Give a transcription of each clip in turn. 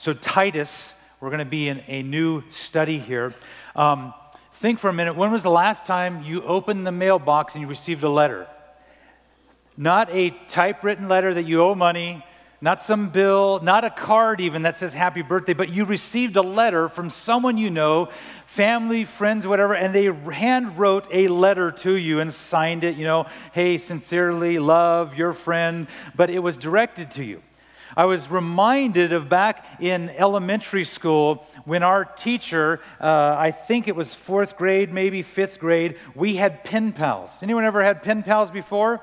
So, Titus, we're going to be in a new study here. Um, think for a minute when was the last time you opened the mailbox and you received a letter? Not a typewritten letter that you owe money, not some bill, not a card even that says happy birthday, but you received a letter from someone you know, family, friends, whatever, and they hand wrote a letter to you and signed it, you know, hey, sincerely, love, your friend, but it was directed to you. I was reminded of back in elementary school when our teacher, uh, I think it was fourth grade, maybe fifth grade, we had pen pals. Anyone ever had pen pals before?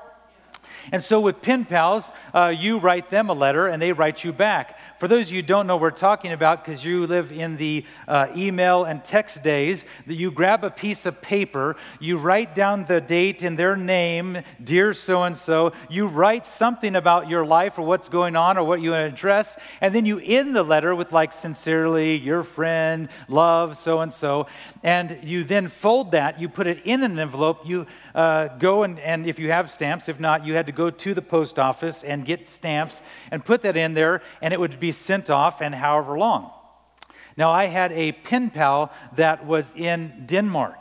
And so with pen pals, uh, you write them a letter and they write you back. For those of you who don't know what we're talking about, because you live in the uh, email and text days, that you grab a piece of paper, you write down the date and their name, dear so and so, you write something about your life or what's going on or what you address, and then you end the letter with like sincerely, your friend, love, so and so, and you then fold that, you put it in an envelope, you uh, go and, and if you have stamps, if not, you had to go to the post office and get stamps and put that in there, and it would be sent off, and however long. Now, I had a pen pal that was in Denmark.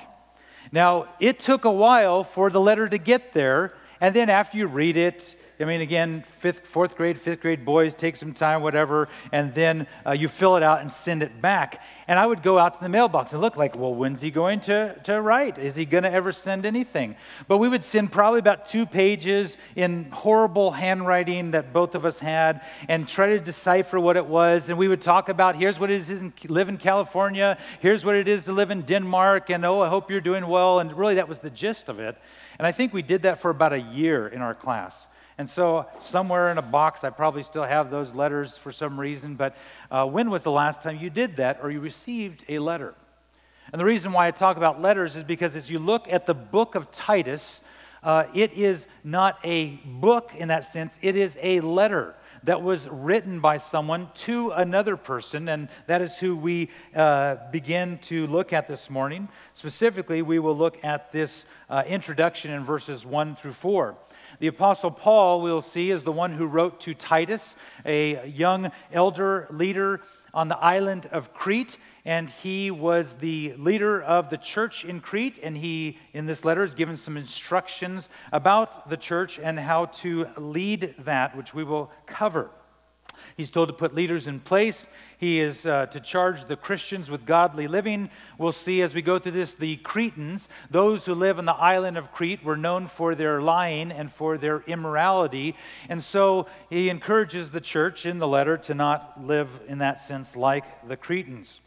Now, it took a while for the letter to get there, and then after you read it, I mean, again, fifth, fourth grade, fifth grade boys take some time, whatever, and then uh, you fill it out and send it back. And I would go out to the mailbox and look like, well, when's he going to, to write? Is he going to ever send anything? But we would send probably about two pages in horrible handwriting that both of us had and try to decipher what it was. And we would talk about here's what it is to live in California, here's what it is to live in Denmark, and oh, I hope you're doing well. And really, that was the gist of it. And I think we did that for about a year in our class. And so, somewhere in a box, I probably still have those letters for some reason. But uh, when was the last time you did that or you received a letter? And the reason why I talk about letters is because as you look at the book of Titus, uh, it is not a book in that sense, it is a letter that was written by someone to another person, and that is who we uh, begin to look at this morning. Specifically, we will look at this uh, introduction in verses 1 through 4. The Apostle Paul, we'll see, is the one who wrote to Titus, a young elder leader on the island of Crete, and he was the leader of the church in Crete. And he, in this letter, is given some instructions about the church and how to lead that, which we will cover. He's told to put leaders in place. He is uh, to charge the Christians with godly living. We'll see as we go through this the Cretans, those who live on the island of Crete, were known for their lying and for their immorality. And so he encourages the church in the letter to not live in that sense like the Cretans.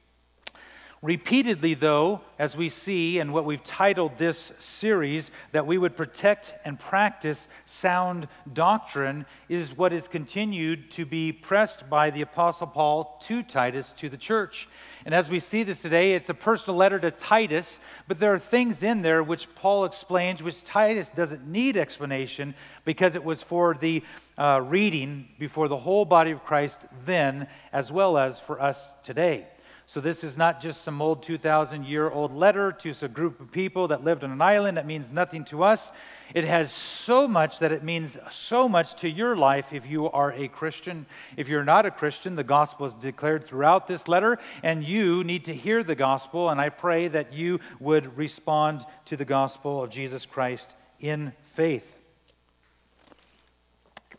Repeatedly, though, as we see in what we've titled this series, that we would protect and practice sound doctrine, is what is continued to be pressed by the Apostle Paul to Titus, to the church. And as we see this today, it's a personal letter to Titus, but there are things in there which Paul explains, which Titus doesn't need explanation because it was for the uh, reading before the whole body of Christ then, as well as for us today. So, this is not just some old 2,000 year old letter to a group of people that lived on an island that means nothing to us. It has so much that it means so much to your life if you are a Christian. If you're not a Christian, the gospel is declared throughout this letter, and you need to hear the gospel. And I pray that you would respond to the gospel of Jesus Christ in faith.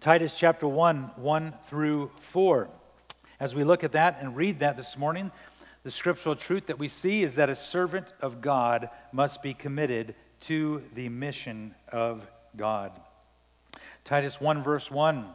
Titus chapter 1, 1 through 4. As we look at that and read that this morning, the scriptural truth that we see is that a servant of God must be committed to the mission of God. Titus 1, verse 1.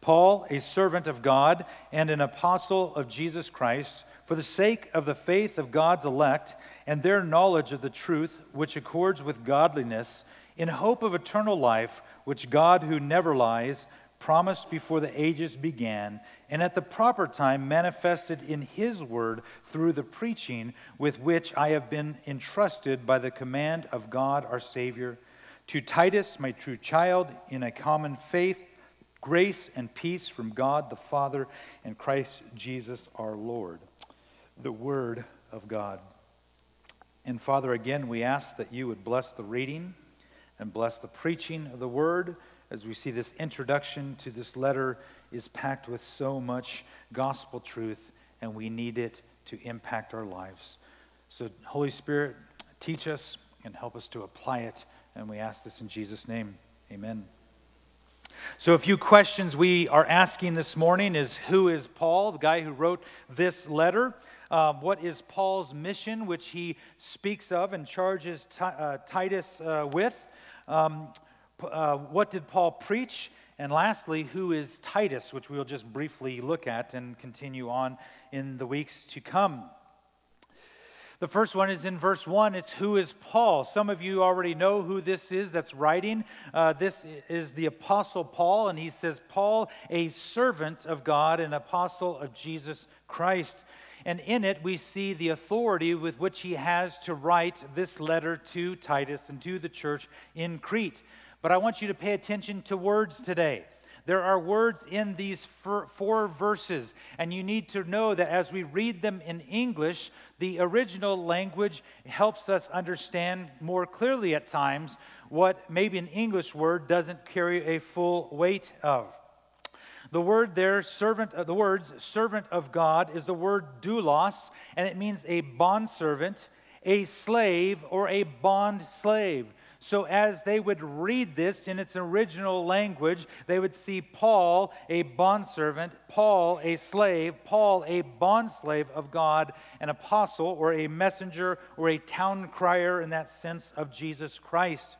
Paul, a servant of God and an apostle of Jesus Christ, for the sake of the faith of God's elect and their knowledge of the truth, which accords with godliness, in hope of eternal life, which God, who never lies, promised before the ages began, and at the proper time manifested in His word through the preaching with which I have been entrusted by the command of God our Savior. To Titus, my true child, in a common faith, grace and peace from God the Father and Christ Jesus our Lord. The Word of God. And Father, again, we ask that you would bless the reading and bless the preaching of the Word as we see this introduction to this letter is packed with so much gospel truth, and we need it to impact our lives. So, Holy Spirit, teach us and help us to apply it. And we ask this in Jesus' name. Amen. So, a few questions we are asking this morning is Who is Paul, the guy who wrote this letter? Um, what is Paul's mission, which he speaks of and charges T- uh, Titus uh, with? Um, uh, what did Paul preach? And lastly, who is Titus, which we'll just briefly look at and continue on in the weeks to come. The first one is in verse 1. It's who is Paul? Some of you already know who this is that's writing. Uh, this is the Apostle Paul, and he says, Paul, a servant of God, an apostle of Jesus Christ. And in it, we see the authority with which he has to write this letter to Titus and to the church in Crete. But I want you to pay attention to words today. There are words in these four verses, and you need to know that as we read them in English, the original language helps us understand more clearly at times what maybe an English word doesn't carry a full weight of. The word there, servant, uh, the words servant of God is the word doulos, and it means a bondservant, a slave, or a bond slave. So, as they would read this in its original language, they would see Paul, a bondservant, Paul, a slave, Paul, a bondslave of God, an apostle or a messenger or a town crier in that sense of Jesus Christ.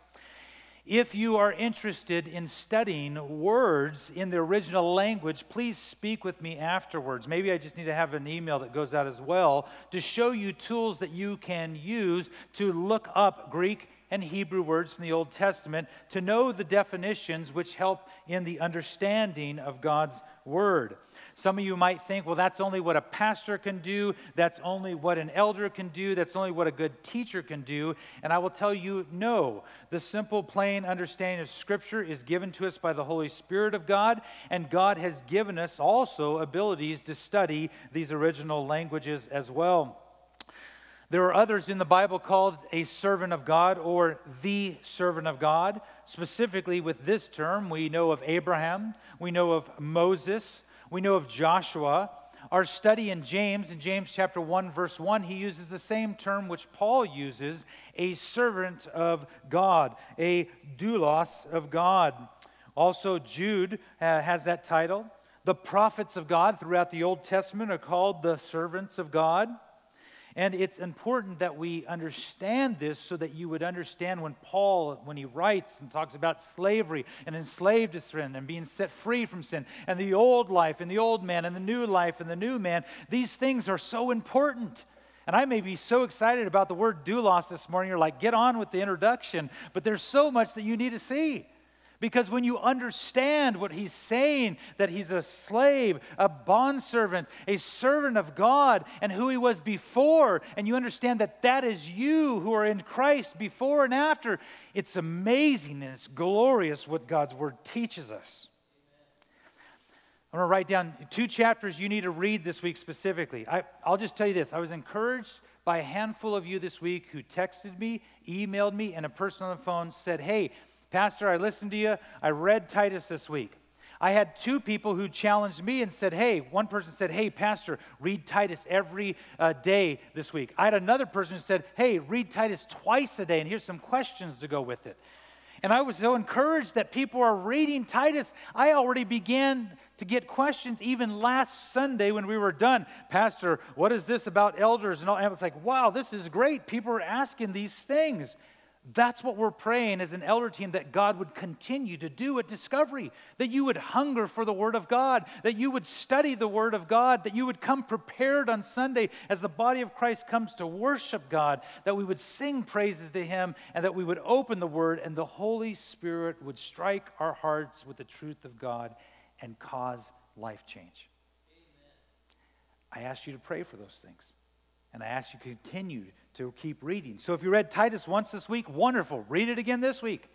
If you are interested in studying words in the original language, please speak with me afterwards. Maybe I just need to have an email that goes out as well to show you tools that you can use to look up Greek and Hebrew words from the Old Testament to know the definitions which help in the understanding of God's Word. Some of you might think, well, that's only what a pastor can do. That's only what an elder can do. That's only what a good teacher can do. And I will tell you, no. The simple, plain understanding of Scripture is given to us by the Holy Spirit of God, and God has given us also abilities to study these original languages as well. There are others in the Bible called a servant of God or the servant of God. Specifically, with this term, we know of Abraham, we know of Moses, we know of Joshua. Our study in James, in James chapter 1, verse 1, he uses the same term which Paul uses a servant of God, a doulos of God. Also, Jude uh, has that title. The prophets of God throughout the Old Testament are called the servants of God. And it's important that we understand this so that you would understand when Paul, when he writes and talks about slavery and enslaved to sin and being set free from sin and the old life and the old man and the new life and the new man, these things are so important. And I may be so excited about the word doulos this morning, you're like, get on with the introduction, but there's so much that you need to see. Because when you understand what he's saying, that he's a slave, a bondservant, a servant of God, and who he was before, and you understand that that is you who are in Christ before and after, it's amazing and it's glorious what God's word teaches us. I'm going to write down two chapters you need to read this week specifically. I, will just tell you this I was encouraged by a handful of you this week who texted me, emailed me, and a person on the phone said, Hey, Pastor, I listened to you. I read Titus this week. I had two people who challenged me and said, Hey, one person said, Hey, Pastor, read Titus every uh, day this week. I had another person who said, Hey, read Titus twice a day, and here's some questions to go with it. And I was so encouraged that people are reading Titus. I already began to get questions even last Sunday when we were done. Pastor, what is this about elders? And, all? and I was like, wow, this is great. People are asking these things. That's what we're praying as an elder team that God would continue to do at Discovery, that you would hunger for the Word of God, that you would study the Word of God, that you would come prepared on Sunday as the body of Christ comes to worship God, that we would sing praises to Him, and that we would open the Word and the Holy Spirit would strike our hearts with the truth of God and cause life change. Amen. I ask you to pray for those things, and I ask you to continue to keep reading. So if you read Titus once this week, wonderful. Read it again this week.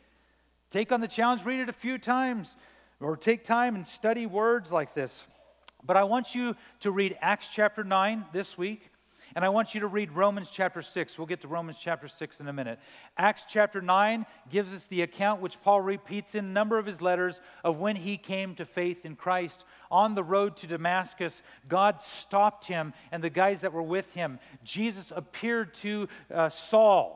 Take on the challenge, read it a few times, or take time and study words like this. But I want you to read Acts chapter 9 this week. And I want you to read Romans chapter 6. We'll get to Romans chapter 6 in a minute. Acts chapter 9 gives us the account which Paul repeats in a number of his letters of when he came to faith in Christ. On the road to Damascus, God stopped him and the guys that were with him. Jesus appeared to uh, Saul,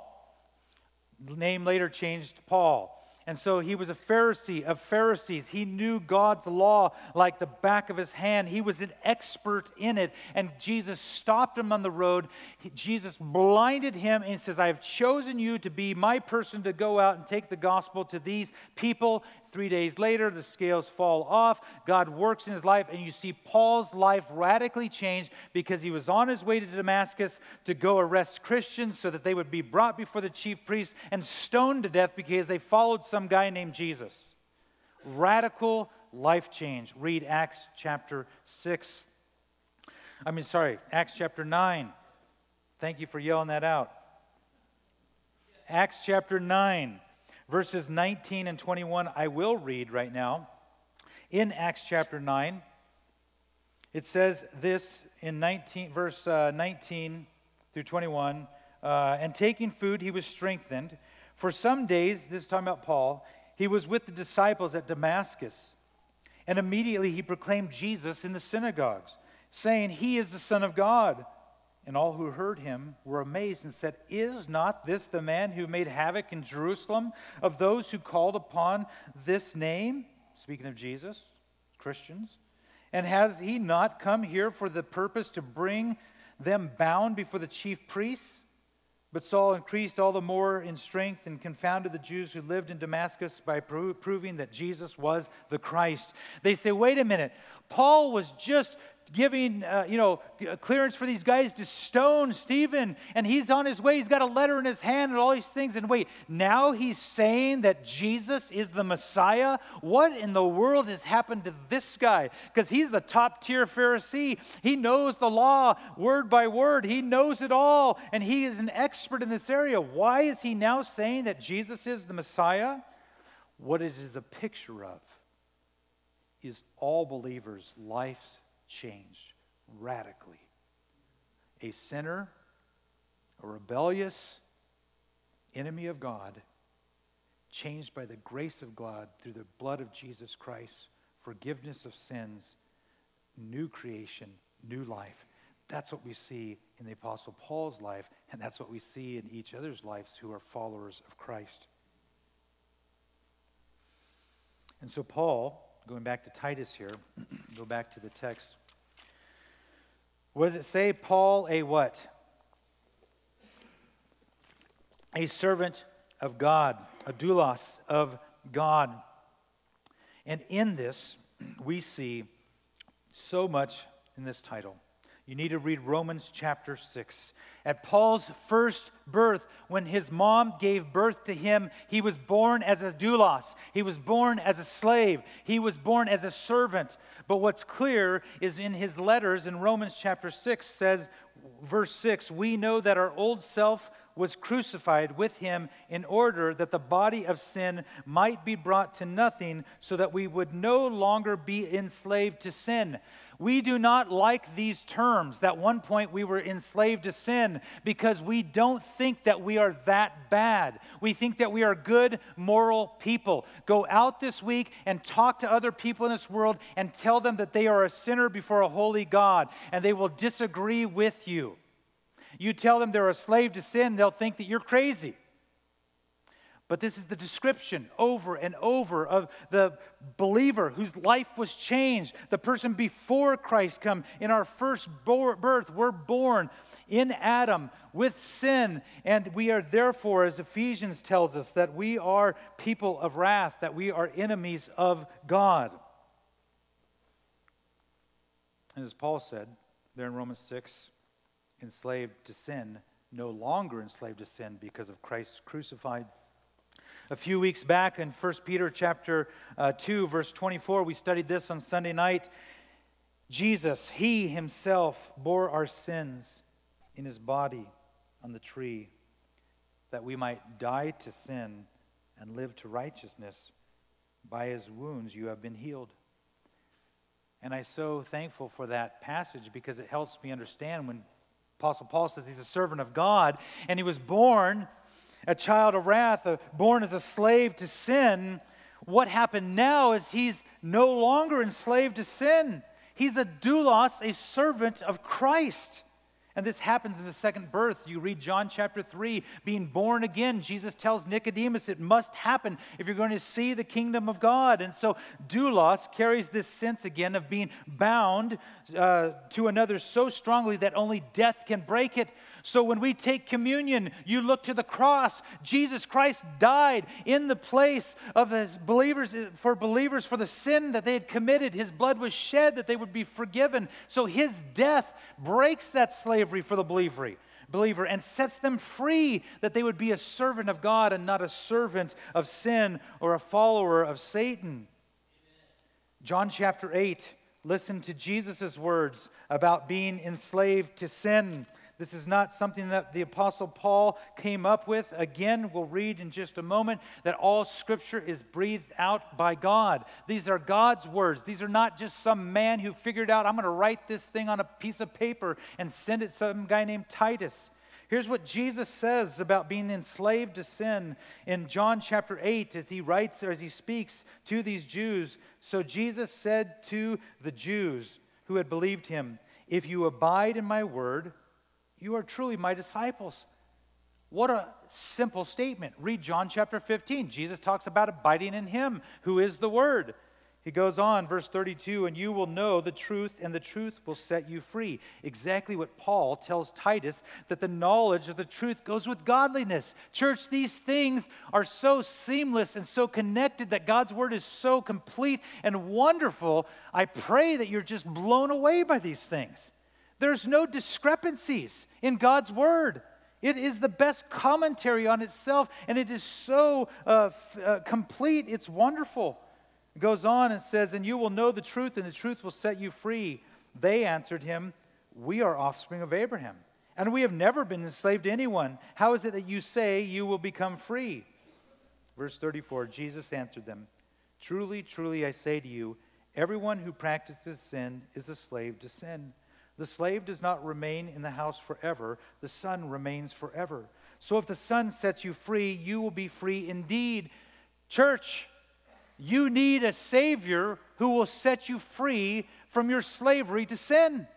name later changed to Paul. And so he was a Pharisee of Pharisees. He knew God's law like the back of his hand. He was an expert in it. And Jesus stopped him on the road. He, Jesus blinded him and says, I have chosen you to be my person to go out and take the gospel to these people. Three days later, the scales fall off. God works in his life, and you see Paul's life radically change because he was on his way to Damascus to go arrest Christians so that they would be brought before the chief priests and stoned to death because they followed some guy named Jesus. Radical life change. Read Acts chapter 6. I mean, sorry, Acts chapter 9. Thank you for yelling that out. Acts chapter 9. Verses 19 and 21, I will read right now. In Acts chapter 9, it says this in 19, verse uh, 19 through 21 uh, And taking food, he was strengthened. For some days, this is talking about Paul, he was with the disciples at Damascus. And immediately he proclaimed Jesus in the synagogues, saying, He is the Son of God. And all who heard him were amazed and said, Is not this the man who made havoc in Jerusalem of those who called upon this name? Speaking of Jesus, Christians. And has he not come here for the purpose to bring them bound before the chief priests? But Saul increased all the more in strength and confounded the Jews who lived in Damascus by pro- proving that Jesus was the Christ. They say, wait a minute, Paul was just giving, uh, you know, clearance for these guys to stone Stephen, and he's on his way. He's got a letter in his hand and all these things. And wait, now he's saying that Jesus is the Messiah? What in the world has happened to this guy? Because he's the top tier Pharisee. He knows the law word by word, he knows it all, and he is an expert in this area. Why is he now saying that Jesus is the Messiah? What it is a picture of is all believers' lives changed radically. A sinner, a rebellious enemy of God, changed by the grace of God through the blood of Jesus Christ, forgiveness of sins, new creation, new life. That's what we see in the Apostle Paul's life, and that's what we see in each other's lives who are followers of Christ. And so, Paul, going back to Titus here, go back to the text. What does it say? Paul, a what? A servant of God, a doulos of God. And in this, we see so much in this title. You need to read Romans chapter 6. At Paul's first birth, when his mom gave birth to him, he was born as a doulos. He was born as a slave. He was born as a servant. But what's clear is in his letters in Romans chapter 6 says, verse 6, we know that our old self was crucified with him in order that the body of sin might be brought to nothing so that we would no longer be enslaved to sin. We do not like these terms. That one point we were enslaved to sin because we don't think that we are that bad. We think that we are good, moral people. Go out this week and talk to other people in this world and tell them that they are a sinner before a holy God, and they will disagree with you. You tell them they're a slave to sin, they'll think that you're crazy. But this is the description over and over of the believer whose life was changed, the person before Christ come. In our first birth, we're born in Adam with sin, and we are therefore, as Ephesians tells us, that we are people of wrath, that we are enemies of God. And as Paul said there in Romans 6, enslaved to sin, no longer enslaved to sin because of Christ crucified. A few weeks back in 1 Peter chapter uh, 2 verse 24 we studied this on Sunday night. Jesus, he himself bore our sins in his body on the tree that we might die to sin and live to righteousness. By his wounds you have been healed. And I'm so thankful for that passage because it helps me understand when Apostle Paul says he's a servant of God, and he was born a child of wrath, uh, born as a slave to sin. What happened now is he's no longer enslaved to sin. He's a doulos, a servant of Christ. And this happens in the second birth. You read John chapter 3, being born again. Jesus tells Nicodemus it must happen if you're going to see the kingdom of God. And so doulos carries this sense again of being bound uh, to another so strongly that only death can break it. So when we take communion, you look to the cross. Jesus Christ died in the place of his believers for believers for the sin that they had committed. His blood was shed that they would be forgiven. So his death breaks that slavery for the believer believer and sets them free that they would be a servant of God and not a servant of sin or a follower of Satan. John chapter 8, listen to Jesus' words about being enslaved to sin. This is not something that the Apostle Paul came up with. Again, we'll read in just a moment that all Scripture is breathed out by God. These are God's words. These are not just some man who figured out, I'm going to write this thing on a piece of paper and send it to some guy named Titus. Here's what Jesus says about being enslaved to sin in John chapter 8 as he writes or as he speaks to these Jews. So Jesus said to the Jews who had believed him, If you abide in my word, you are truly my disciples. What a simple statement. Read John chapter 15. Jesus talks about abiding in him, who is the Word. He goes on, verse 32, and you will know the truth, and the truth will set you free. Exactly what Paul tells Titus that the knowledge of the truth goes with godliness. Church, these things are so seamless and so connected that God's word is so complete and wonderful. I pray that you're just blown away by these things. There's no discrepancies in God's word. It is the best commentary on itself, and it is so uh, f- uh, complete. It's wonderful. It goes on and says, And you will know the truth, and the truth will set you free. They answered him, We are offspring of Abraham, and we have never been enslaved to anyone. How is it that you say you will become free? Verse 34 Jesus answered them, Truly, truly, I say to you, everyone who practices sin is a slave to sin. The slave does not remain in the house forever, the son remains forever. So if the son sets you free, you will be free indeed. Church, you need a Savior who will set you free from your slavery to sin.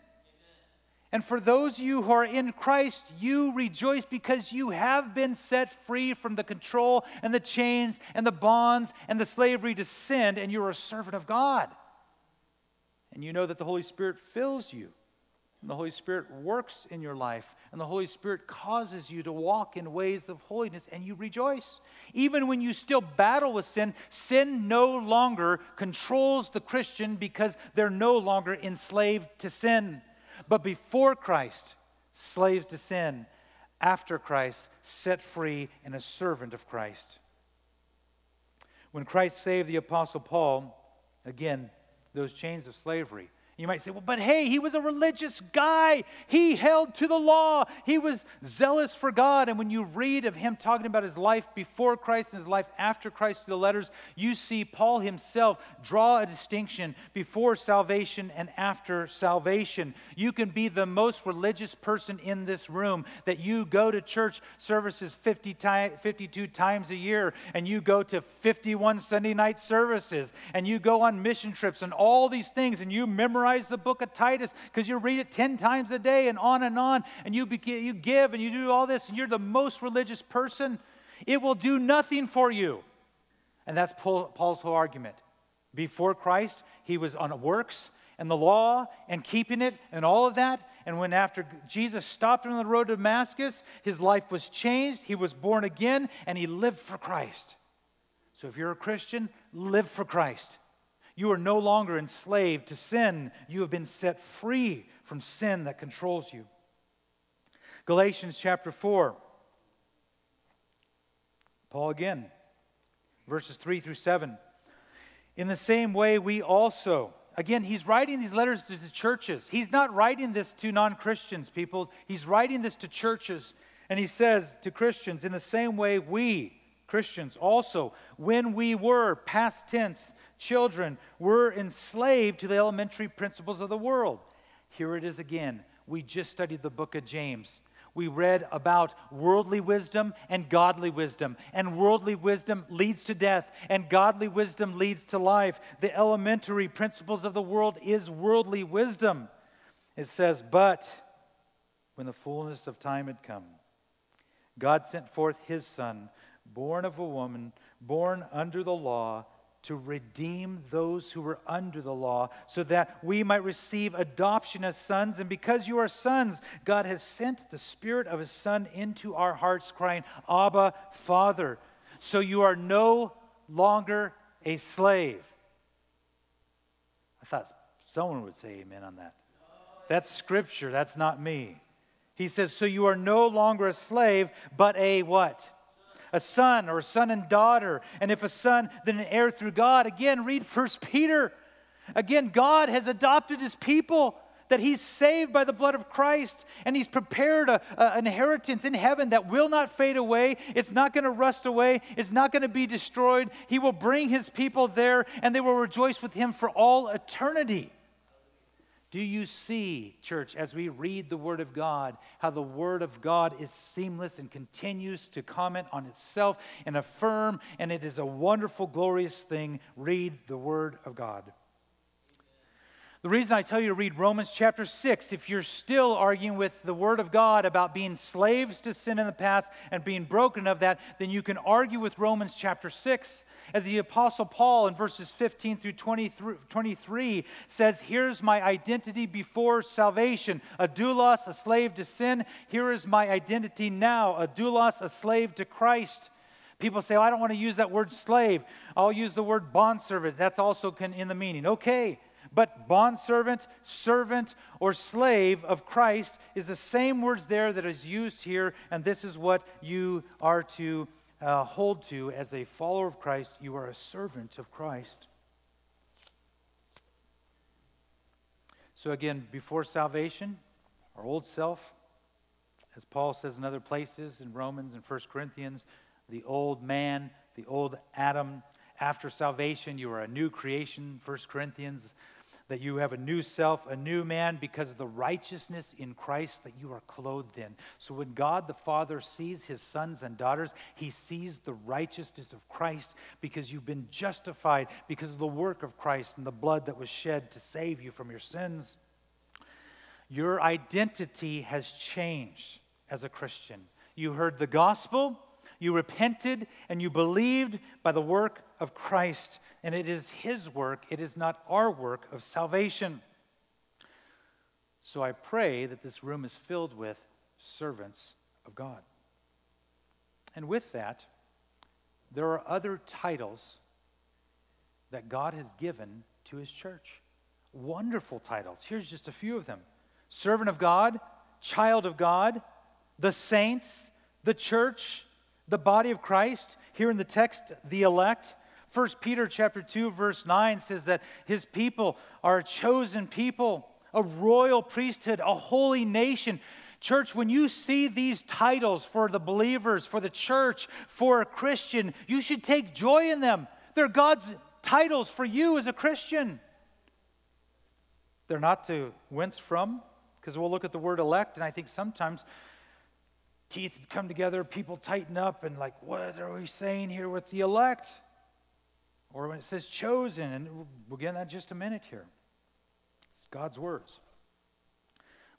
And for those of you who are in Christ, you rejoice because you have been set free from the control and the chains and the bonds and the slavery to sin, and you're a servant of God. And you know that the Holy Spirit fills you and the Holy Spirit works in your life, and the Holy Spirit causes you to walk in ways of holiness, and you rejoice. Even when you still battle with sin, sin no longer controls the Christian because they're no longer enslaved to sin. But before Christ, slaves to sin. After Christ, set free and a servant of Christ. When Christ saved the Apostle Paul, again, those chains of slavery you might say, well, but hey, he was a religious guy. He held to the law. He was zealous for God. And when you read of him talking about his life before Christ and his life after Christ through the letters, you see Paul himself draw a distinction before salvation and after salvation. You can be the most religious person in this room, that you go to church services 50 time, 52 times a year, and you go to 51 Sunday night services, and you go on mission trips and all these things, and you memorize memorize the book of Titus because you read it 10 times a day and on and on, and you, you give and you do all this, and you're the most religious person, it will do nothing for you. And that's Paul's whole argument. Before Christ, he was on works and the law and keeping it and all of that. And when after Jesus stopped him on the road to Damascus, his life was changed. He was born again and he lived for Christ. So if you're a Christian, live for Christ. You are no longer enslaved to sin. You have been set free from sin that controls you. Galatians chapter 4. Paul again, verses 3 through 7. In the same way, we also, again, he's writing these letters to the churches. He's not writing this to non Christians, people. He's writing this to churches. And he says to Christians, in the same way, we, Christians, also, when we were, past tense, children were enslaved to the elementary principles of the world. Here it is again. We just studied the book of James. We read about worldly wisdom and godly wisdom. And worldly wisdom leads to death, and godly wisdom leads to life. The elementary principles of the world is worldly wisdom. It says, But when the fullness of time had come, God sent forth his Son, born of a woman, born under the law to redeem those who were under the law, so that we might receive adoption as sons. And because you are sons, God has sent the Spirit of His Son into our hearts, crying, Abba, Father. So you are no longer a slave. I thought someone would say amen on that. That's scripture, that's not me. He says, So you are no longer a slave, but a what? A son or a son and daughter. And if a son, then an heir through God. Again, read First Peter. Again, God has adopted his people that he's saved by the blood of Christ and he's prepared a, a, an inheritance in heaven that will not fade away. It's not going to rust away. It's not going to be destroyed. He will bring his people there and they will rejoice with him for all eternity. Do you see, church, as we read the Word of God, how the Word of God is seamless and continues to comment on itself and affirm, and it is a wonderful, glorious thing? Read the Word of God. The reason I tell you to read Romans chapter 6, if you're still arguing with the Word of God about being slaves to sin in the past and being broken of that, then you can argue with Romans chapter 6 as the Apostle Paul in verses 15 through 23 says, Here's my identity before salvation, a doulos, a slave to sin. Here is my identity now, a doulos, a slave to Christ. People say, oh, I don't want to use that word slave. I'll use the word bondservant. That's also in the meaning. Okay, but bondservant, servant, or slave of Christ is the same words there that is used here, and this is what you are to uh, hold to as a follower of Christ, you are a servant of Christ. So, again, before salvation, our old self, as Paul says in other places in Romans and 1 Corinthians, the old man, the old Adam. After salvation, you are a new creation, 1 Corinthians that you have a new self, a new man, because of the righteousness in Christ that you are clothed in. So when God the Father sees his sons and daughters, he sees the righteousness of Christ because you've been justified because of the work of Christ and the blood that was shed to save you from your sins. Your identity has changed as a Christian. You heard the gospel, you repented, and you believed by the work of Christ and it is His work, it is not our work of salvation. So I pray that this room is filled with servants of God. And with that, there are other titles that God has given to His church. Wonderful titles. Here's just a few of them servant of God, child of God, the saints, the church, the body of Christ. Here in the text, the elect. 1 Peter chapter 2 verse 9 says that his people are a chosen people, a royal priesthood, a holy nation. Church, when you see these titles for the believers, for the church, for a Christian, you should take joy in them. They're God's titles for you as a Christian. They're not to wince from, because we'll look at the word elect, and I think sometimes teeth come together, people tighten up, and like, what are we saying here with the elect? Or when it says chosen, and we'll get that just a minute here. It's God's words.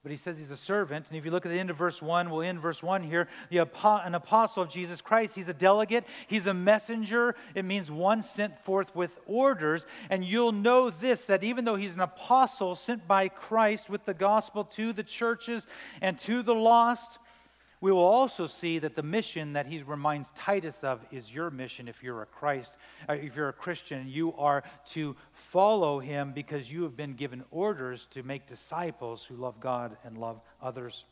But he says he's a servant. And if you look at the end of verse 1, we'll end verse 1 here. The, an apostle of Jesus Christ. He's a delegate, he's a messenger. It means one sent forth with orders. And you'll know this that even though he's an apostle sent by Christ with the gospel to the churches and to the lost, we will also see that the mission that he reminds Titus of is your mission if you're a Christ, uh, if you're a Christian, you are to follow him because you have been given orders to make disciples who love God and love others.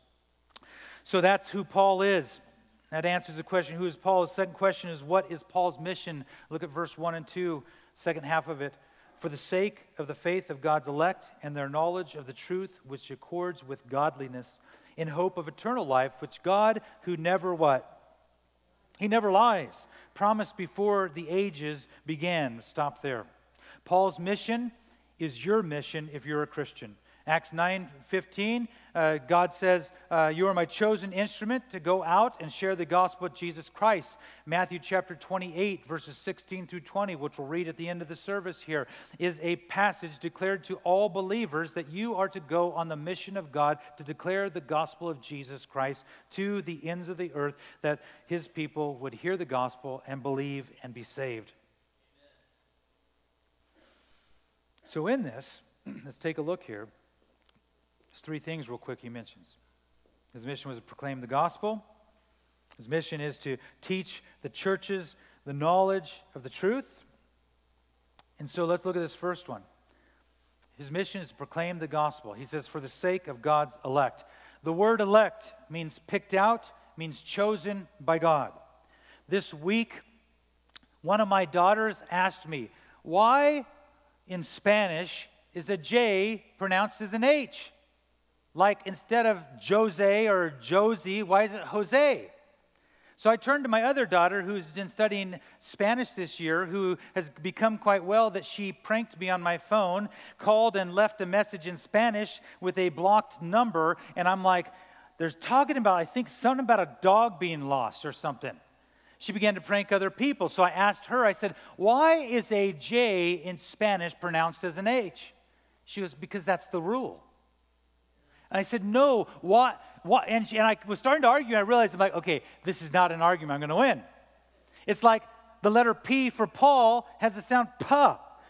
So that's who Paul is. That answers the question who is Paul? The second question is what is Paul's mission? Look at verse 1 and 2, second half of it. For the sake of the faith of God's elect and their knowledge of the truth which accords with godliness in hope of eternal life, which God, who never what? He never lies, promised before the ages began. Stop there. Paul's mission is your mission if you're a Christian. Acts 9 15, uh, God says, uh, You are my chosen instrument to go out and share the gospel of Jesus Christ. Matthew chapter 28, verses 16 through 20, which we'll read at the end of the service here, is a passage declared to all believers that you are to go on the mission of God to declare the gospel of Jesus Christ to the ends of the earth, that his people would hear the gospel and believe and be saved. So, in this, let's take a look here. There's three things, real quick, he mentions. His mission was to proclaim the gospel, his mission is to teach the churches the knowledge of the truth. And so, let's look at this first one. His mission is to proclaim the gospel. He says, for the sake of God's elect. The word elect means picked out, means chosen by God. This week, one of my daughters asked me, Why in Spanish is a J pronounced as an H? Like instead of Jose or Josie, why is it Jose? So I turned to my other daughter, who's been studying Spanish this year, who has become quite well, that she pranked me on my phone, called and left a message in Spanish with a blocked number. And I'm like, there's talking about, I think, something about a dog being lost or something. She began to prank other people. So I asked her, I said, Why is a J in Spanish pronounced as an H? She goes, Because that's the rule. And I said, No, what? what? And, she, and I was starting to argue, and I realized, I'm like, okay, this is not an argument I'm going to win. It's like the letter P for Paul has the sound P.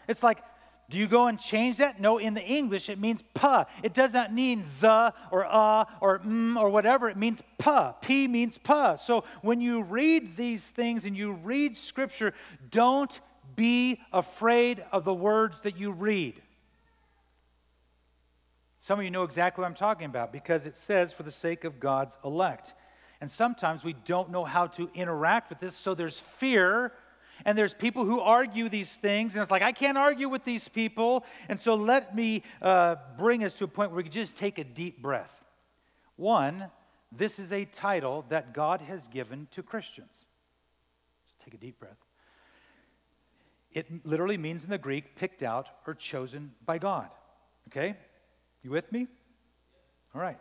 It's like do you go and change that? No, in the English it means pa. It does not mean z or uh or mm or whatever. It means pa. P means pa. So when you read these things and you read scripture, don't be afraid of the words that you read. Some of you know exactly what I'm talking about because it says for the sake of God's elect. And sometimes we don't know how to interact with this, so there's fear and there's people who argue these things, and it's like, I can't argue with these people. And so let me uh, bring us to a point where we can just take a deep breath. One, this is a title that God has given to Christians. Just take a deep breath. It literally means in the Greek, picked out or chosen by God. Okay? You with me? All right.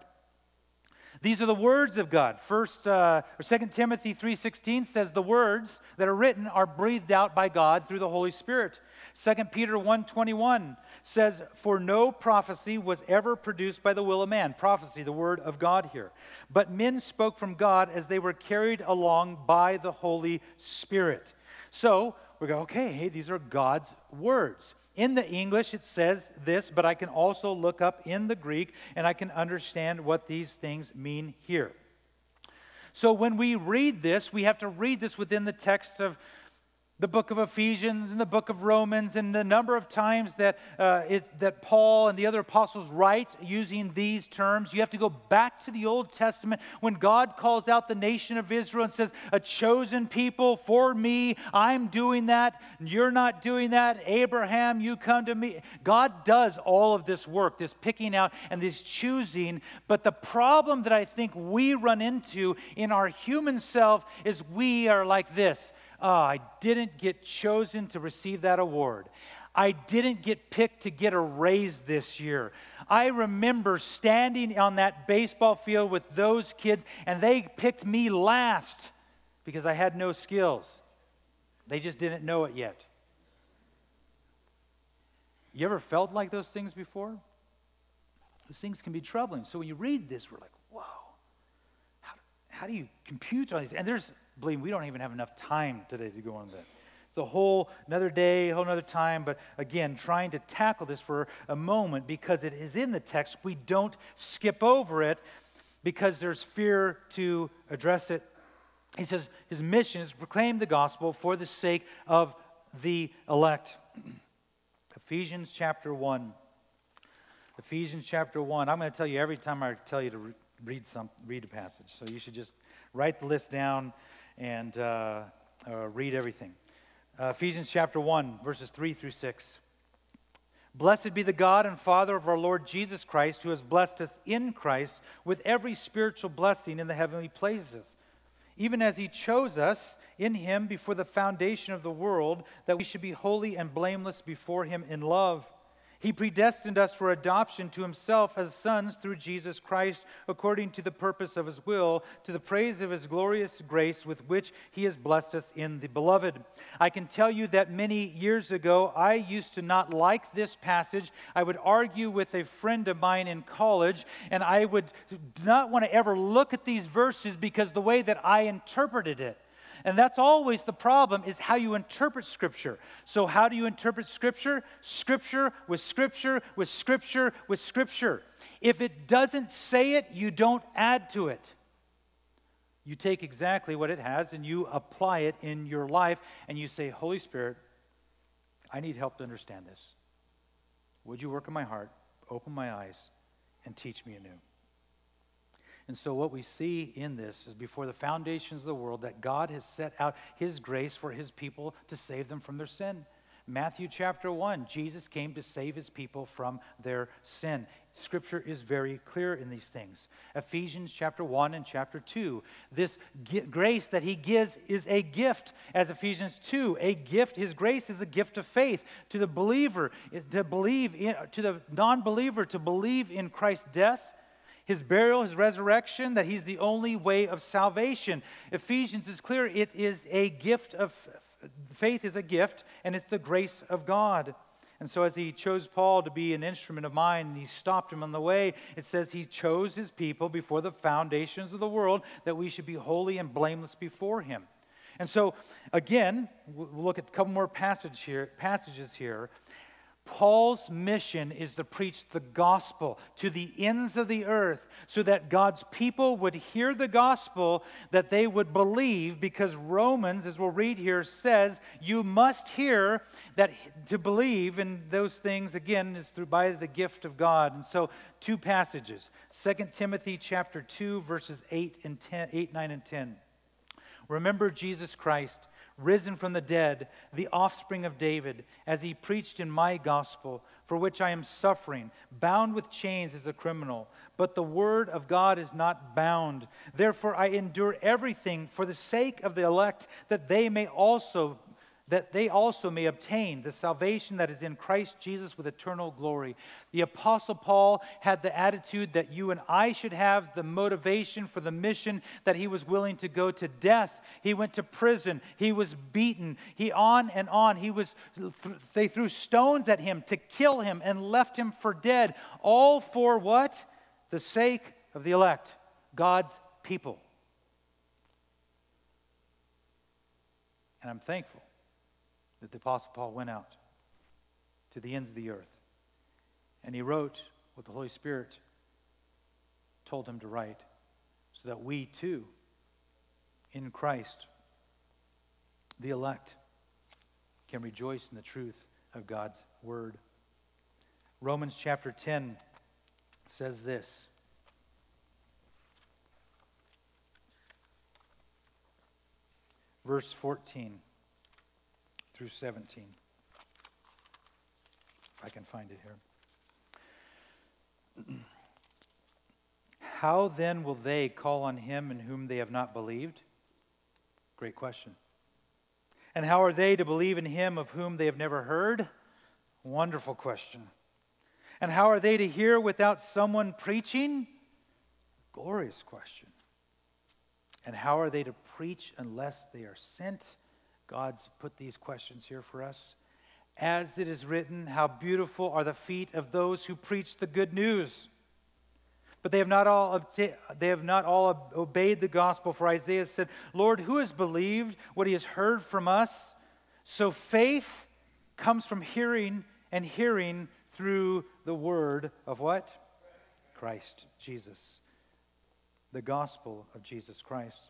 These are the words of God. First uh, or Second Timothy 3:16 says the words that are written are breathed out by God through the Holy Spirit. Second Peter 1:21 says, "For no prophecy was ever produced by the will of man." Prophecy, the word of God here. But men spoke from God as they were carried along by the Holy Spirit. So we go, okay, hey, these are God's words. In the English, it says this, but I can also look up in the Greek and I can understand what these things mean here. So when we read this, we have to read this within the text of the book of Ephesians and the book of Romans, and the number of times that, uh, it, that Paul and the other apostles write using these terms. You have to go back to the Old Testament when God calls out the nation of Israel and says, A chosen people for me, I'm doing that, you're not doing that. Abraham, you come to me. God does all of this work, this picking out and this choosing. But the problem that I think we run into in our human self is we are like this oh, I didn't get chosen to receive that award. I didn't get picked to get a raise this year. I remember standing on that baseball field with those kids, and they picked me last because I had no skills. They just didn't know it yet. You ever felt like those things before? Those things can be troubling. So when you read this, we're like, whoa, how, how do you compute all these? And there's believe we don't even have enough time today to go on that. It's a whole another day, a whole another time, but again, trying to tackle this for a moment because it is in the text. We don't skip over it because there's fear to address it. He says his mission is to proclaim the gospel for the sake of the elect. Ephesians chapter 1. Ephesians chapter 1. I'm going to tell you every time I tell you to read some read a passage. So you should just write the list down and uh, uh, read everything. Uh, Ephesians chapter 1, verses 3 through 6. Blessed be the God and Father of our Lord Jesus Christ, who has blessed us in Christ with every spiritual blessing in the heavenly places, even as he chose us in him before the foundation of the world, that we should be holy and blameless before him in love. He predestined us for adoption to himself as sons through Jesus Christ, according to the purpose of his will, to the praise of his glorious grace with which he has blessed us in the beloved. I can tell you that many years ago, I used to not like this passage. I would argue with a friend of mine in college, and I would not want to ever look at these verses because the way that I interpreted it. And that's always the problem is how you interpret scripture. So how do you interpret scripture? Scripture with scripture with scripture with scripture. If it doesn't say it, you don't add to it. You take exactly what it has and you apply it in your life and you say, "Holy Spirit, I need help to understand this. Would you work in my heart, open my eyes, and teach me anew?" And so, what we see in this is before the foundations of the world that God has set out His grace for His people to save them from their sin. Matthew chapter 1, Jesus came to save His people from their sin. Scripture is very clear in these things. Ephesians chapter 1 and chapter 2. This grace that He gives is a gift, as Ephesians 2, a gift. His grace is the gift of faith to the believer, to believe in, to the non believer, to believe in Christ's death his burial, his resurrection, that he's the only way of salvation. Ephesians is clear it is a gift of faith is a gift and it's the grace of God. And so, as he chose Paul to be an instrument of mine and he stopped him on the way, it says he chose his people before the foundations of the world that we should be holy and blameless before him. And so, again, we'll look at a couple more passage here, passages here. Paul's mission is to preach the gospel to the ends of the earth so that God's people would hear the gospel, that they would believe, because Romans, as we'll read here, says you must hear that to believe in those things, again, is through by the gift of God. And so, two passages 2 Timothy chapter 2, verses 8, and 10, 8 9, and 10. Remember Jesus Christ risen from the dead, the offspring of David, as he preached in my gospel, for which I am suffering, bound with chains as a criminal. But the word of God is not bound. Therefore, I endure everything for the sake of the elect, that they may also that they also may obtain the salvation that is in Christ Jesus with eternal glory. The Apostle Paul had the attitude that you and I should have, the motivation for the mission that he was willing to go to death. He went to prison. He was beaten. He on and on. He was, they threw stones at him to kill him and left him for dead. All for what? The sake of the elect, God's people. And I'm thankful that the Apostle Paul went out to the ends of the earth. And he wrote what the Holy Spirit told him to write so that we too, in Christ, the elect, can rejoice in the truth of God's word. Romans chapter 10 says this. Verse 14 through 17. If I can find it here. How then will they call on him in whom they have not believed? Great question. And how are they to believe in him of whom they have never heard? Wonderful question. And how are they to hear without someone preaching? Glorious question. And how are they to preach unless they are sent? God's put these questions here for us. As it is written, how beautiful are the feet of those who preach the good news. But they have not all, they have not all obeyed the gospel. For Isaiah said, Lord, who has believed what he has heard from us? So faith comes from hearing, and hearing through the word of what? Christ Jesus. The gospel of Jesus Christ.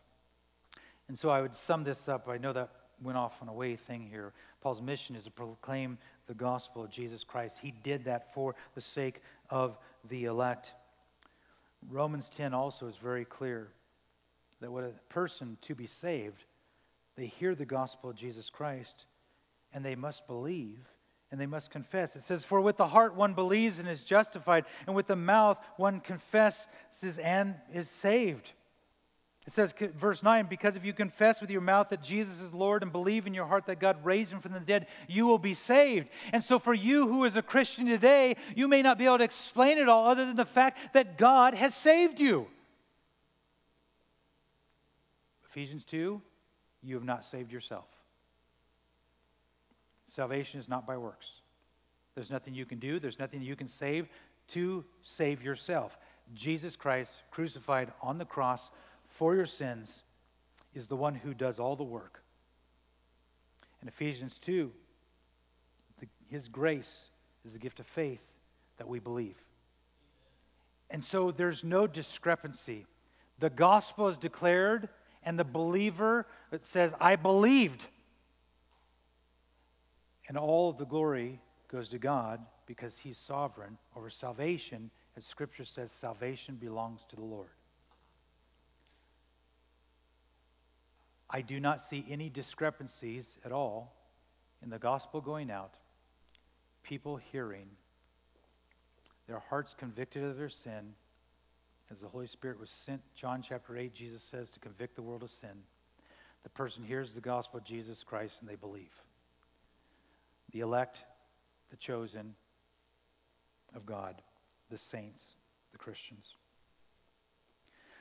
And so I would sum this up. I know that went off on a way thing here. Paul's mission is to proclaim the gospel of Jesus Christ. He did that for the sake of the elect. Romans 10 also is very clear that what a person to be saved, they hear the gospel of Jesus Christ and they must believe and they must confess. It says, For with the heart one believes and is justified, and with the mouth one confesses and is saved. It says, verse 9, because if you confess with your mouth that Jesus is Lord and believe in your heart that God raised him from the dead, you will be saved. And so, for you who is a Christian today, you may not be able to explain it all other than the fact that God has saved you. Ephesians 2, you have not saved yourself. Salvation is not by works. There's nothing you can do, there's nothing you can save to save yourself. Jesus Christ, crucified on the cross, for your sins is the one who does all the work. In Ephesians 2, the, his grace is a gift of faith that we believe. And so there's no discrepancy. The gospel is declared, and the believer says, I believed. And all of the glory goes to God because he's sovereign over salvation. As scripture says, salvation belongs to the Lord. I do not see any discrepancies at all in the gospel going out, people hearing, their hearts convicted of their sin, as the Holy Spirit was sent, John chapter 8, Jesus says, to convict the world of sin. The person hears the gospel of Jesus Christ and they believe. The elect, the chosen of God, the saints, the Christians.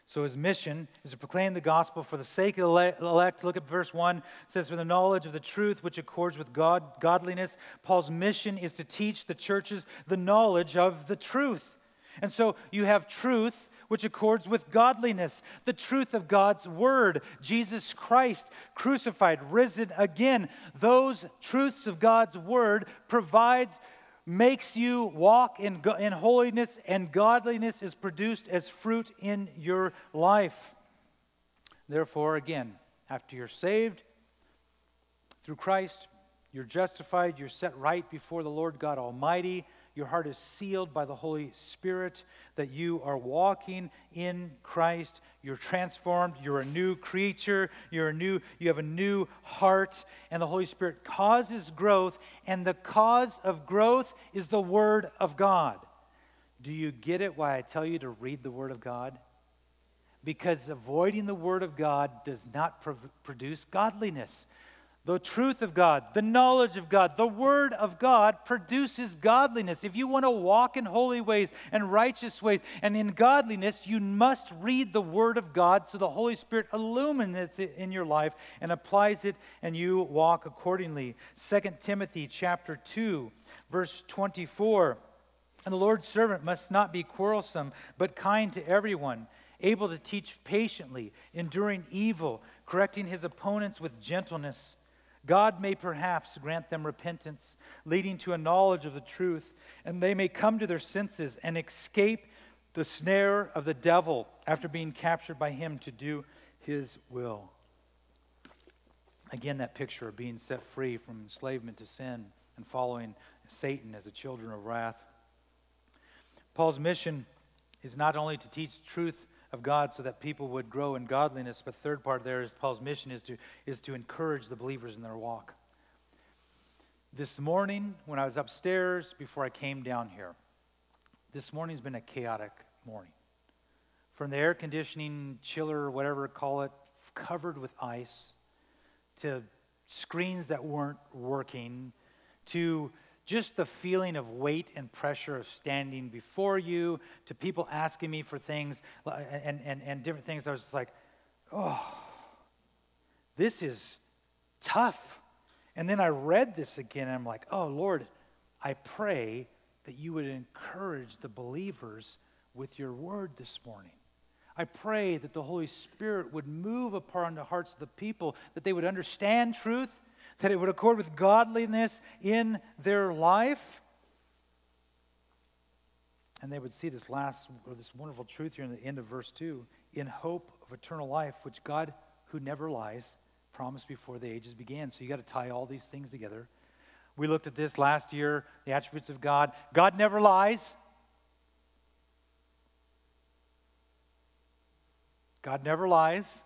So his mission is to proclaim the gospel for the sake of the elect. Look at verse 1. It says, For the knowledge of the truth which accords with God, godliness. Paul's mission is to teach the churches the knowledge of the truth. And so you have truth which accords with godliness, the truth of God's word, Jesus Christ, crucified, risen again. Those truths of God's word provides makes you walk in, in holiness, and godliness is produced as fruit in your life. Therefore, again, after you're saved through Christ, you're justified, you're set right before the Lord God Almighty. Your heart is sealed by the Holy Spirit, that you are walking in Christ. You're transformed. You're a new creature. You're a new, you have a new heart, and the Holy Spirit causes growth, and the cause of growth is the Word of God. Do you get it why I tell you to read the Word of God? Because avoiding the Word of God does not pro- produce godliness. The truth of God, the knowledge of God, the Word of God produces godliness. If you want to walk in holy ways and righteous ways and in godliness, you must read the Word of God so the Holy Spirit illuminates it in your life and applies it and you walk accordingly. 2 Timothy chapter 2, verse 24. And the Lord's servant must not be quarrelsome, but kind to everyone, able to teach patiently, enduring evil, correcting his opponents with gentleness. God may perhaps grant them repentance, leading to a knowledge of the truth, and they may come to their senses and escape the snare of the devil after being captured by him to do his will. Again, that picture of being set free from enslavement to sin and following Satan as a children of wrath. Paul's mission is not only to teach truth of God so that people would grow in godliness. But third part there is Paul's mission is to, is to encourage the believers in their walk. This morning, when I was upstairs before I came down here, this morning's been a chaotic morning. From the air conditioning, chiller, whatever call it, covered with ice, to screens that weren't working, to just the feeling of weight and pressure of standing before you, to people asking me for things and, and, and different things, I was just like, oh, this is tough. And then I read this again, and I'm like, oh, Lord, I pray that you would encourage the believers with your word this morning. I pray that the Holy Spirit would move upon the hearts of the people, that they would understand truth, that it would accord with godliness in their life. And they would see this last, or this wonderful truth here in the end of verse 2 in hope of eternal life, which God, who never lies, promised before the ages began. So you got to tie all these things together. We looked at this last year, the attributes of God. God never lies. God never lies.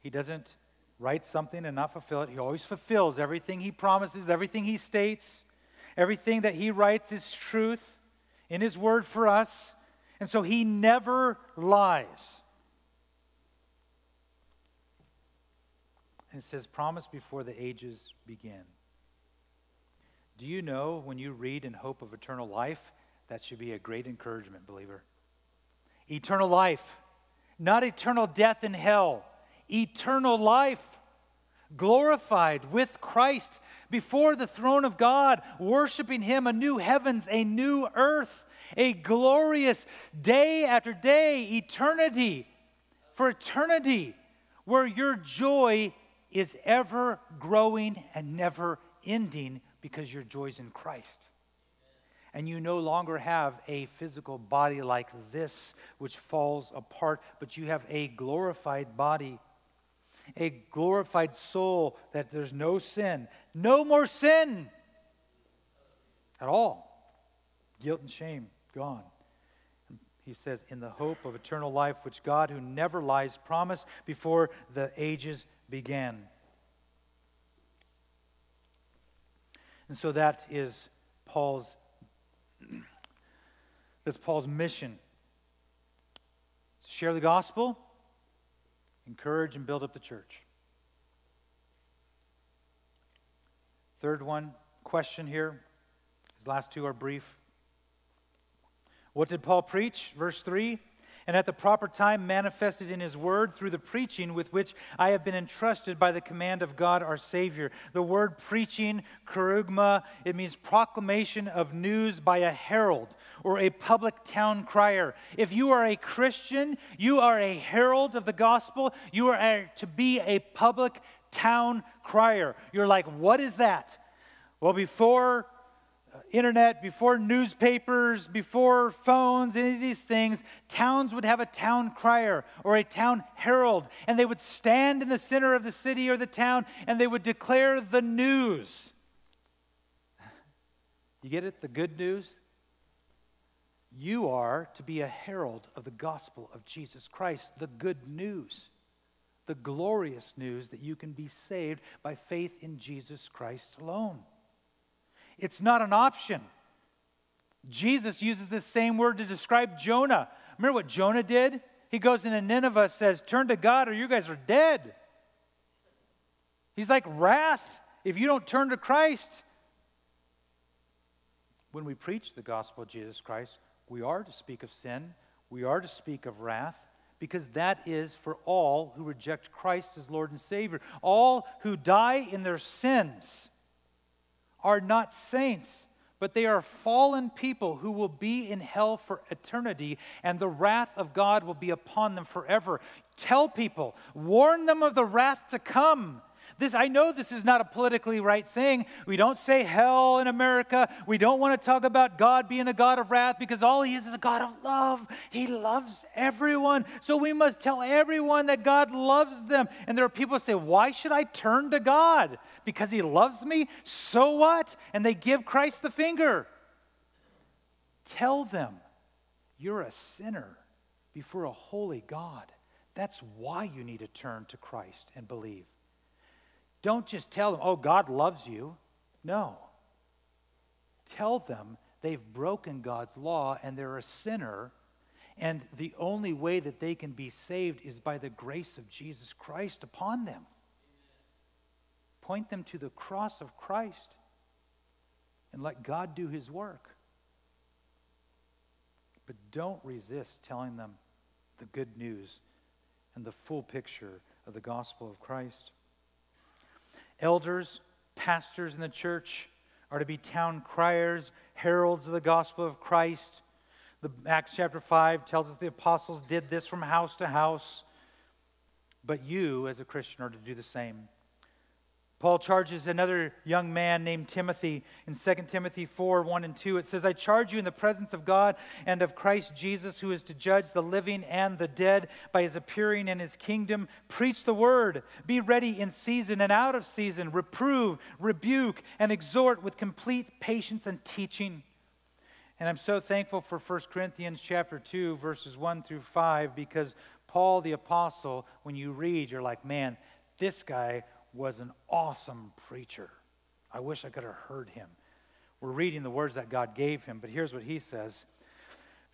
He doesn't writes something and not fulfill it. He always fulfills everything he promises, everything he states. Everything that he writes is truth in his word for us. And so he never lies. And it says, promise before the ages begin. Do you know when you read in hope of eternal life, that should be a great encouragement, believer? Eternal life, not eternal death in hell, eternal life, glorified with Christ before the throne of God, worshiping Him, a new heavens, a new earth, a glorious day after day, eternity, for eternity, where your joy is ever growing and never ending because your joy's in Christ. And you no longer have a physical body like this, which falls apart, but you have a glorified body, a glorified soul that there's no sin, no more sin at all. Guilt and shame gone. He says, in the hope of eternal life, which God, who never lies, promised before the ages began. And so that is Paul's that's Paul's mission. To share the gospel, encourage and build up the church. Third one, question here. His last two are brief. What did Paul preach? Verse 3 and at the proper time manifested in his word through the preaching with which I have been entrusted by the command of God our Savior. The word preaching, kerugma, it means proclamation of news by a herald or a public town crier. If you are a Christian, you are a herald of the gospel. You are to be a public town crier. You're like, what is that? Well, before Uh, internet, before newspapers, before phones, any of these things, towns would have a town crier or a town herald, and they would stand in the center of the city or the town and they would declare the news. You get it? The good news? You are to be a herald of the gospel of Jesus Christ, the good news, the glorious news that you can be saved by faith in Jesus Christ alone. It's not an option. Jesus uses this same word to describe Jonah. Remember what Jonah did? He goes into Nineveh, says, Turn to God or you guys are dead. He's like wrath if you don't turn to Christ. When we preach the gospel of Jesus Christ, we are to speak of sin, we are to speak of wrath, because that is for all who reject Christ as Lord and Savior. All who die in their sins are not saints, but they are fallen people who will be in hell for eternity, and the wrath of God will be upon them forever. Tell people, warn them of the wrath to come. This, I know this is not a politically right thing. We don't say hell in America. We don't want to talk about God being a God of wrath because all He is is a God of love. He loves everyone. So we must tell everyone that God loves them. And there are people who say, Why should I turn to God? Because He loves me? So what? And they give Christ the finger. Tell them you're a sinner before a holy God. That's why you need to turn to Christ and believe. Don't just tell them, oh, God loves you. No. Tell them they've broken God's law and they're a sinner, and the only way that they can be saved is by the grace of Jesus Christ upon them. Point them to the cross of Christ and let God do his work. But don't resist telling them the good news and the full picture of the gospel of Christ. Elders, pastors in the church are to be town criers, heralds of the gospel of Christ. The Acts chapter 5 tells us the apostles did this from house to house. But you, as a Christian, are to do the same. Paul charges another young man named Timothy in 2 Timothy 4 1 and 2. It says, I charge you in the presence of God and of Christ Jesus, who is to judge the living and the dead by his appearing in his kingdom. Preach the word. Be ready in season and out of season. Reprove, rebuke, and exhort with complete patience and teaching. And I'm so thankful for 1 Corinthians chapter 2, verses 1 through 5, because Paul the apostle, when you read, you're like, man, this guy was an awesome preacher. I wish I could have heard him. We're reading the words that God gave him, but here's what he says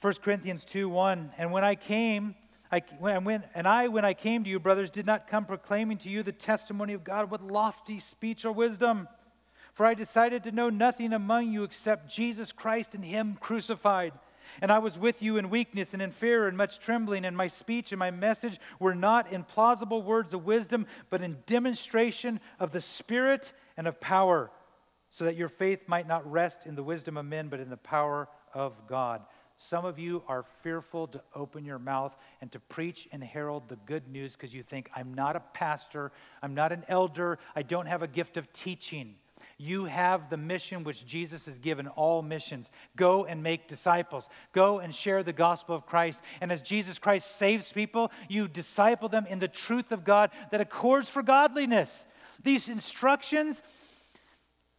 1 Corinthians 2 1. And when I came, I, when, when, and I, when I came to you, brothers, did not come proclaiming to you the testimony of God with lofty speech or wisdom. For I decided to know nothing among you except Jesus Christ and Him crucified. And I was with you in weakness and in fear and much trembling, and my speech and my message were not in plausible words of wisdom, but in demonstration of the Spirit and of power, so that your faith might not rest in the wisdom of men, but in the power of God. Some of you are fearful to open your mouth and to preach and herald the good news because you think, I'm not a pastor, I'm not an elder, I don't have a gift of teaching. You have the mission which Jesus has given all missions go and make disciples, go and share the gospel of Christ. And as Jesus Christ saves people, you disciple them in the truth of God that accords for godliness. These instructions,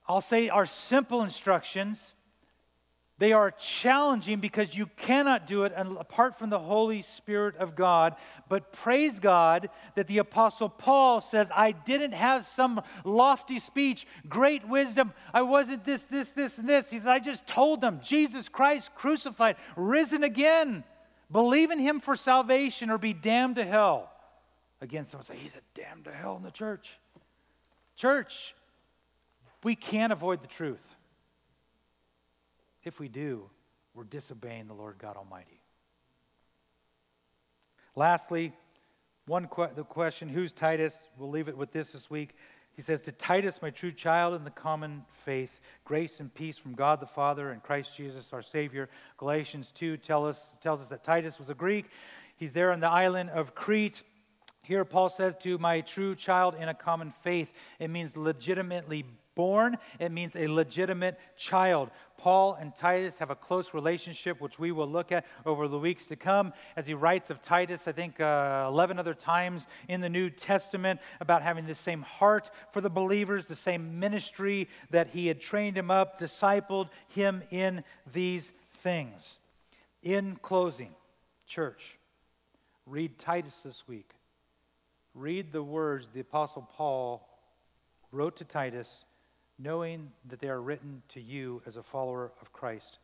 I'll say, are simple instructions they are challenging because you cannot do it apart from the Holy Spirit of God. But praise God that the Apostle Paul says, I didn't have some lofty speech, great wisdom. I wasn't this, this, this, and this. He said, I just told them Jesus Christ crucified, risen again. Believe in him for salvation or be damned to hell. Again, someone say, He's a damned to hell in the church. Church, we can't avoid the truth. If we do, we're disobeying the Lord God Almighty. Lastly, one que- the question, who's Titus? We'll leave it with this this week. He says, To Titus, my true child in the common faith, grace and peace from God the Father and Christ Jesus our Savior. Galatians 2 tell us, tells us that Titus was a Greek. He's there on the island of Crete. Here, Paul says, To my true child in a common faith. It means legitimately born, it means a legitimate child. Paul and Titus have a close relationship, which we will look at over the weeks to come as he writes of Titus, I think uh, 11 other times in the New Testament, about having the same heart for the believers, the same ministry that he had trained him up, discipled him in these things. In closing, church, read Titus this week. Read the words the Apostle Paul wrote to Titus knowing that they are written to you as a follower of Christ.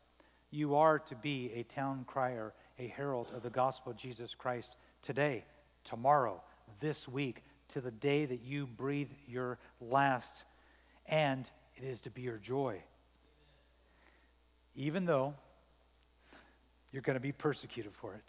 You are to be a town crier, a herald of the gospel of Jesus Christ today, tomorrow, this week, to the day that you breathe your last. And it is to be your joy. Even though you're going to be persecuted for it.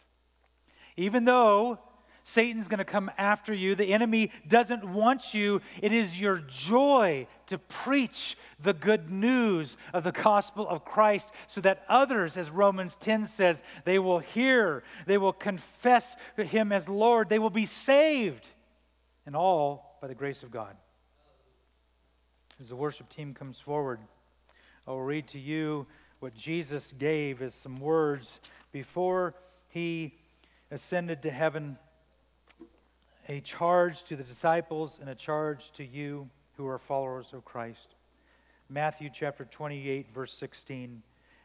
Even though Satan's going to come after you. The enemy doesn't want you. It is your joy to preach the good news of the gospel of Christ so that others, as Romans 10 says, they will hear, they will confess him as Lord, they will be saved, and all by the grace of God. As the worship team comes forward, I will read to you what Jesus gave as some words before he ascended to heaven a charge to the disciples and a charge to you who are followers of Christ. Matthew chapter 28, verse 16.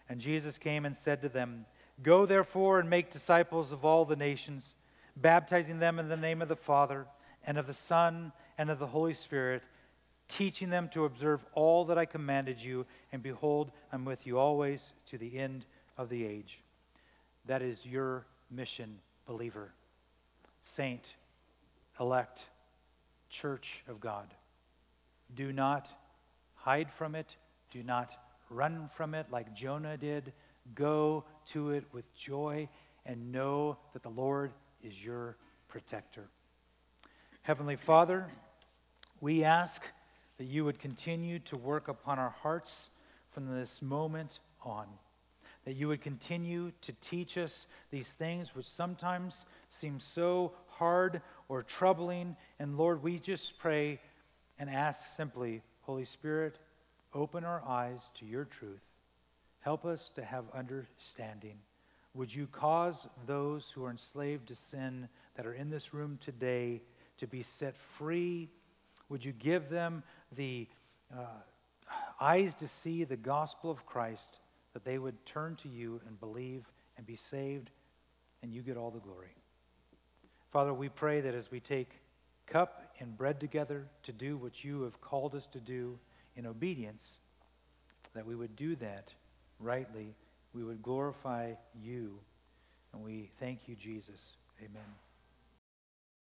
And Jesus came and said to them, Go therefore and make disciples of all the nations, baptizing them in the name of the Father, and of the Son, and of the Holy Spirit, teaching them to observe all that I commanded you, and behold, I'm with you always to the end of the age. That is your mission, believer. Saint, elect church of God. Do not hide from it. Do not run from it like Jonah did. Go to it with joy and know that the Lord is your protector. Heavenly Father, we ask that you would continue to work upon our hearts from this moment on. That you would continue to teach us these things which sometimes seem so hard or troubling. And Lord, we just pray and ask simply, Holy Spirit, open our eyes to your truth. Help us to have understanding. Would you cause those who are enslaved to sin that are in this room today to be set free? Would you give them the uh, eyes to see the gospel of Christ, that they would turn to you and believe and be saved, and you get all the glory? Father, we pray that as we take cup and bread together to do what you have called us to do in obedience, that we would do that rightly. We would glorify you And we thank you, Jesus. Amen.